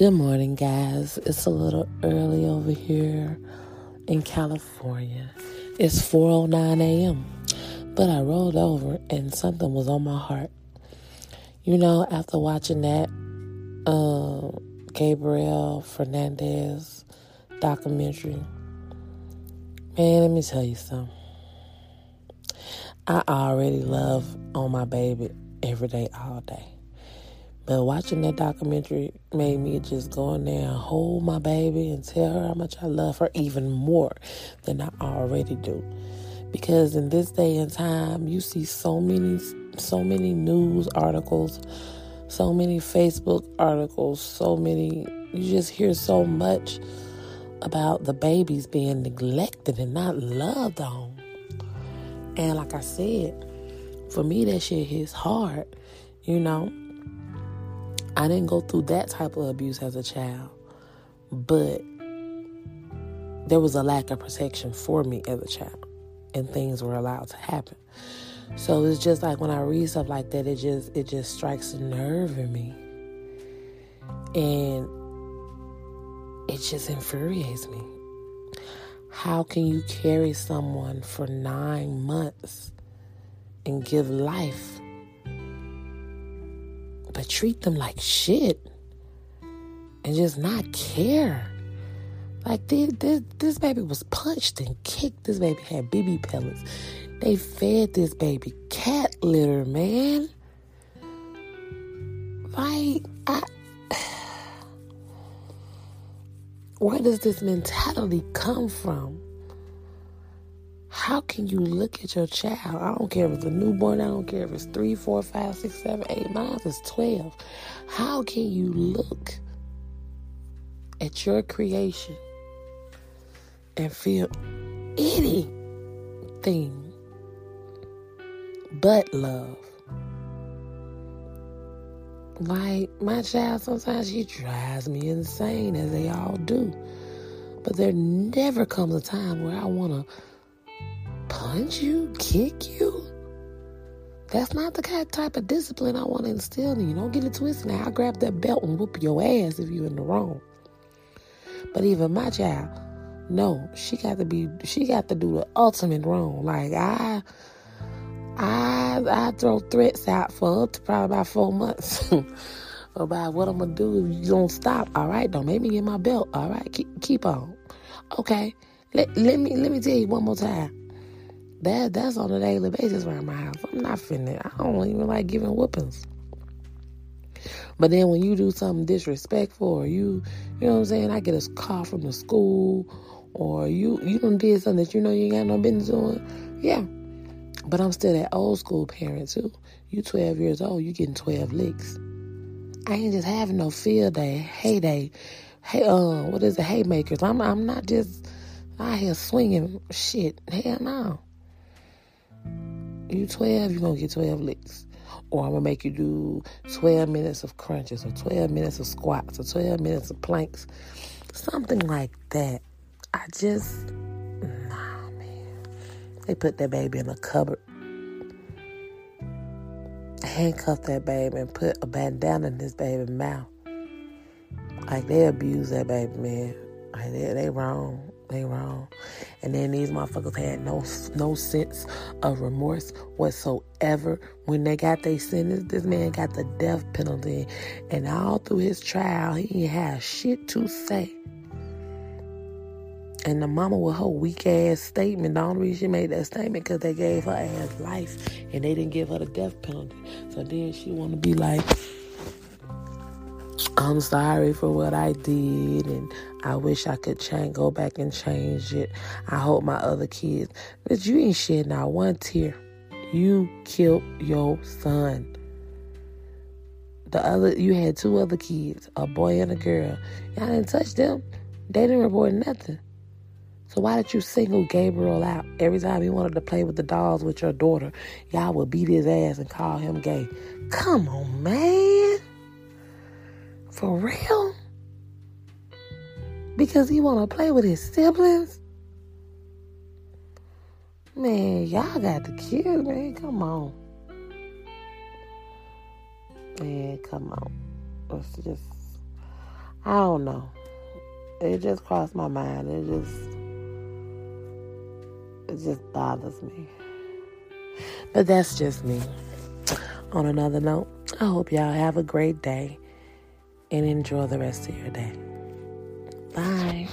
Good morning, guys. It's a little early over here in California. It's 4:09 a.m. But I rolled over and something was on my heart. You know, after watching that uh, Gabriel Fernandez documentary, man, let me tell you something. I already love on my baby every day, all day. But watching that documentary made me just go in there and hold my baby and tell her how much I love her even more than I already do. Because in this day and time, you see so many, so many news articles, so many Facebook articles, so many, you just hear so much about the babies being neglected and not loved on. And like I said, for me, that shit hits hard, you know. I didn't go through that type of abuse as a child, but there was a lack of protection for me as a child, and things were allowed to happen. So it's just like when I read stuff like that, it just it just strikes a nerve in me, and it just infuriates me. How can you carry someone for nine months and give life but treat them like shit and just not care. Like this, this, this baby was punched and kicked. This baby had BB pellets. They fed this baby cat litter, man. Like, I, where does this mentality come from? How can you look at your child? I don't care if it's a newborn, I don't care if it's three, four, five, six, seven, eight, mine is 12. How can you look at your creation and feel anything but love? Like my child, sometimes she drives me insane, as they all do. But there never comes a time where I want to punch you, kick you. That's not the kind type of discipline I want to instill in you. Don't get it twisted. Now I'll grab that belt and whoop your ass if you're in the wrong. But even my child, no, she got to be. She got to do the ultimate wrong. Like I, I, I throw threats out for up to probably about four months about what I'm gonna do if you don't stop. All right, don't make me get my belt. All right, keep keep on. Okay, let let me let me tell you one more time. That that's on a daily basis around my house. I'm not finna. I don't even like giving whoopings. But then when you do something disrespectful, or you, you know what I'm saying, I get a call from the school, or you you done did something that you know you ain't got no business doing. Yeah, but I'm still that old school parent too. You 12 years old, you getting 12 licks. I ain't just having no field day, heyday, hey, uh, what is it, haymakers? I'm I'm not just out here swinging shit. Hell no. You 12, you're going to get 12 licks. Oh, or I'm going to make you do 12 minutes of crunches or 12 minutes of squats or 12 minutes of planks. Something like that. I just, nah, man. They put that baby in a cupboard. Handcuff that baby and put a bandana in this baby's mouth. Like they abuse that baby, man. Like they, they wrong. They wrong. And then these motherfuckers had no no sense of remorse whatsoever when they got their sentence. This man got the death penalty, and all through his trial, he had shit to say. And the mama with her weak ass statement, the only reason she made that statement because they gave her ass life and they didn't give her the death penalty. So then she want to be like, I'm sorry for what I did and I wish I could change, go back and change it. I hope my other kids, but you ain't shed not one tear. You killed your son. The other, you had two other kids, a boy and a girl. Y'all didn't touch them. They didn't report nothing. So why did you single Gabriel out every time he wanted to play with the dolls with your daughter? Y'all would beat his ass and call him gay. Come on, man. For real? Because he want to play with his siblings? Man, y'all got the kids, man. Come on. Man, come on. Let's just. I don't know. It just crossed my mind. It just it just bothers me. But that's just me. On another note, I hope y'all have a great day and enjoy the rest of your day. Bye.